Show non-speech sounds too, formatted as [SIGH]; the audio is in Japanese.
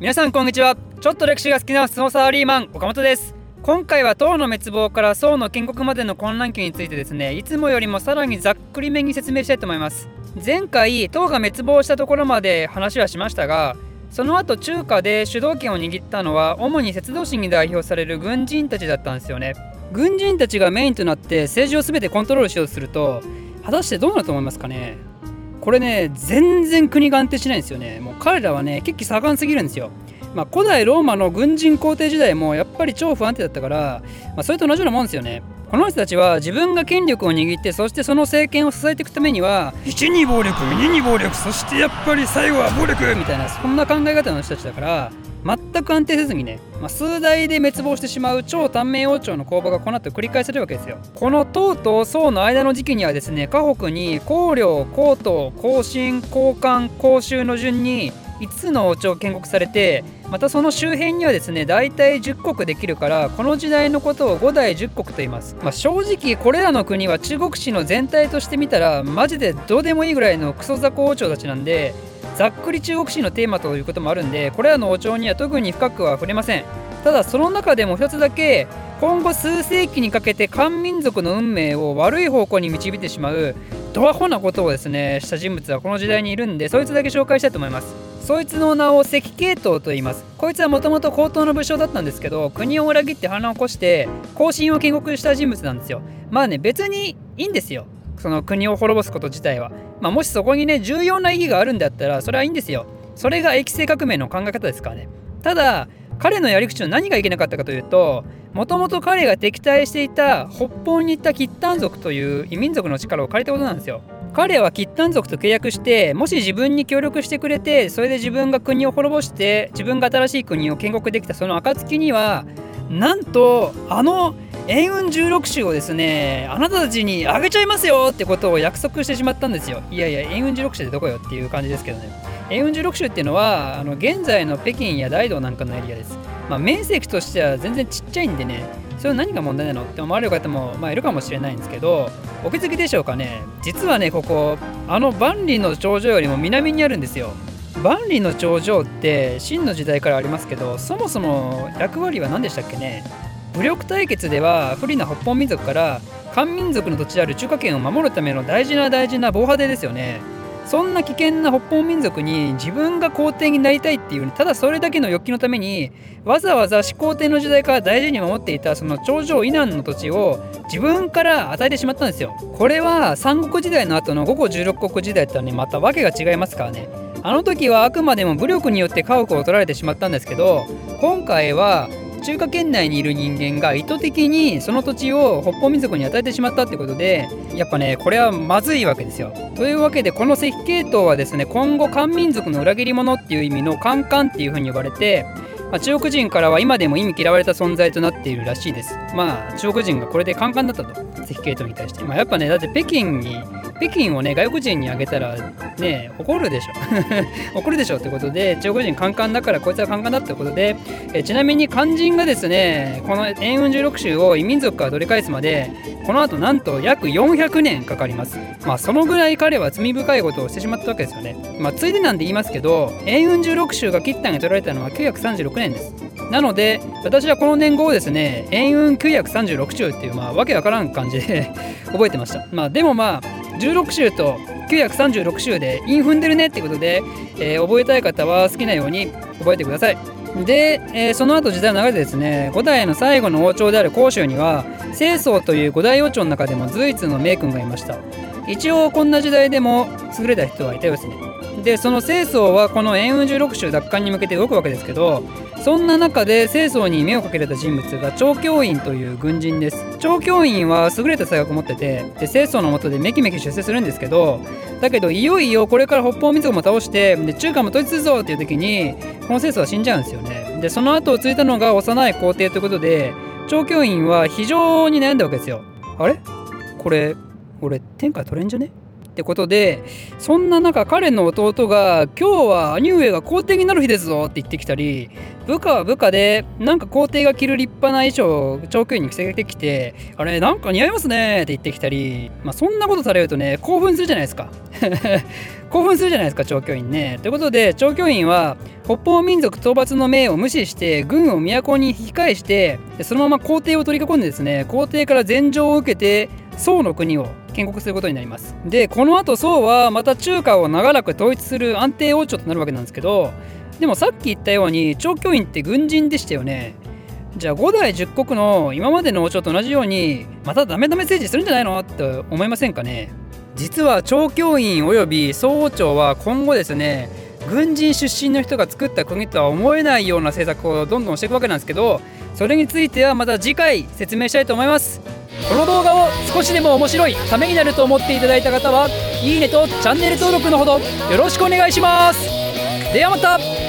皆さんこんにちは。ちょっと歴史が好きなスノーサーリーマン岡本です。今回は唐の滅亡から宋の建国までの混乱期についてですねいつもよりもさらにざっくりめに説明したいと思います。前回唐が滅亡したところまで話はしましたがその後中華で主導権を握ったのは主に節道市に代表される軍人たちだったんですよね。軍人たちがメインとなって政治を全てコントロールしようとすると果たしてどうなると思いますかね？これね全然国が安定しないんですよね。もう彼らはね結構盛んすぎるんですよ。まあ、古代ローマの軍人皇帝時代もやっぱり超不安定だったから、まあ、それと同じようなもんですよね。この人たちは自分が権力を握ってそしてその政権を支えていくためには1に暴力2に暴力そしてやっぱり最後は暴力みたいなそんな考え方の人たちだから全く安定せずにね、まあ、数台で滅亡してしまう超短命王朝の攻防がこの後繰り返されるわけですよ。この唐と宋の間の時期にはですね河北に高陵高東高新高官高州の順に5つの王朝を建国されてまたその周辺にはですね大体10国できるからこの時代のことを5代10国と言います、まあ、正直これらの国は中国史の全体として見たらマジでどうでもいいぐらいのクソ雑魚王朝たちなんでざっくり中国史のテーマということもあるんでこれらの王朝には特に深くは触れません。ただその中でも一つだけ今後数世紀にかけて漢民族の運命を悪い方向に導いてしまうドアホなことをですねした人物はこの時代にいるんでそいつだけ紹介したいと思います。そいつの名を赤系統と言います。こいつはもともと高等の武将だったんですけど国を裏切って反乱を起こして後進を建国した人物なんですよ。まあね別にいいんですよ。その国を滅ぼすこと自体は。まあもしそこにね重要な意義があるんだったらそれはいいんですよ。それが液性革命の考え方ですからね。ただ彼のやり口の何がいけなかったかというともともと彼が敵対していた北方に行ったキッタン族という異民族の力を借りたことなんですよ。彼はキッタン族と契約してもし自分に協力してくれてそれで自分が国を滅ぼして自分が新しい国を建国できたその暁にはなんとあの援運16州をですねあなたたちにあげちゃいますよってことを約束してしまったんですよ。いやいや援運16州ってどこよっていう感じですけどね。援運16州っていうのはあの現在の北京や大道なんかのエリアです。まあ、面積としては全然ちっちゃいんでね。それは何が問題なの？って思われる方も、まあ、いるかもしれないんですけどお気づきでしょうかね？実はねここあの万里の長城よりも南にあるんですよ。万里の長城って秦の時代からありますけどそもそも役割は何でしたっけね？武力対決では不利な北方民族から漢民族の土地である中華圏を守るための大事な大事な防波堤ですよね。そんな危険な北方民族に自分が皇帝になりたいっていうただそれだけの欲求のためにわざわざ始皇帝の時代から大事に守っていたその頂上以南の土地を自分から与えてしまったんですよ。これは三国時代の後の午後16国時代とはねまた訳が違いますからね。あの時はあくまでも武力によって家屋を取られてしまったんですけど今回は中華圏内にいる人間が意図的にその土地を北方民族に与えてしまったってことでやっぱねこれはまずいわけですよ。というわけでこの石系統はですね今後漢民族の裏切り者っていう意味のカンカンっていうふうに呼ばれてまあ、中国人からは今でも意味嫌われた存在となっているらしいです。まあ中国人がこれでカンカンだったと石系統に対して。まあ、やっぱねだって北京に北京をね外国人にあげたらね怒るでしょ。[LAUGHS] 怒るでしょってことで中国人カンカンだからこいつはカンカンだってことでえちなみに肝心がですねこの円運16州を異民族から取り返すまでこの後なんと約400年かかります。まあそのぐらい彼は罪深いことをしてしまったわけですよね。まあついでなんで言いますけど円運16州が切ったに取られたのは936年です。なので私はこの年号をですね円運936州っていうまあわけわからん感じで [LAUGHS] 覚えてました。まあでもまあ16週と936週で韻踏んでるねってことで、えー、覚えたい方は好きなように覚えてください。で、えー、その後時代の流れでですね五代の最後の王朝である甲州には清宗という五代王朝の中でも随一の名君がいました一応こんな時代でも優れた人はいたようですねでその清宗はこの円運16州奪還に向けて動くわけですけどそんな中で清掃に目をかけられた人物が張教員という軍人です。張教員は優れた才学を持っててで清掃の下でメキメキ出世するんですけどだけどいよいよこれから北方民族も倒してで中華も統一するぞっていう時にこの清掃は死んじゃうんですよね。でその後を継いだのが幼い皇帝ということで張教員は非常に悩んだわけですよ。あれ？これ俺天下取れんじゃね？ってことでそんな中彼の弟が「今日は兄上が皇帝になる日ですぞ」って言ってきたり部下は部下でなんか皇帝が着る立派な衣装を長距離に着せてきて「あれなんか似合いますね」って言ってきたり、まあ、そんなことされるとね興奮するじゃないですか [LAUGHS] 興奮するじゃないですか長距院ね。ということで長距院は北方民族討伐の命を無視して軍を都に引き返してそのまま皇帝を取り囲んでですね皇帝から禅譲を受けて宋の国を建国することになります。でこの後宋はまた中華を長らく統一する安定王朝となるわけなんですけどでもさっき言ったように長距院って軍人でしたよね。じゃあ5代10国の今までの王朝と同じようにまたダメダメ政治するんじゃないの？って思いませんかね？実は長教員及び総王朝は今後ですね軍人出身の人が作った国とは思えないような政策をどんどんしていくわけなんですけどそれについてはまた次回説明したいと思います。この動画を少しでも面白いためになると思っていただいた方はいいねとチャンネル登録のほどよろしくお願いします。ではまた。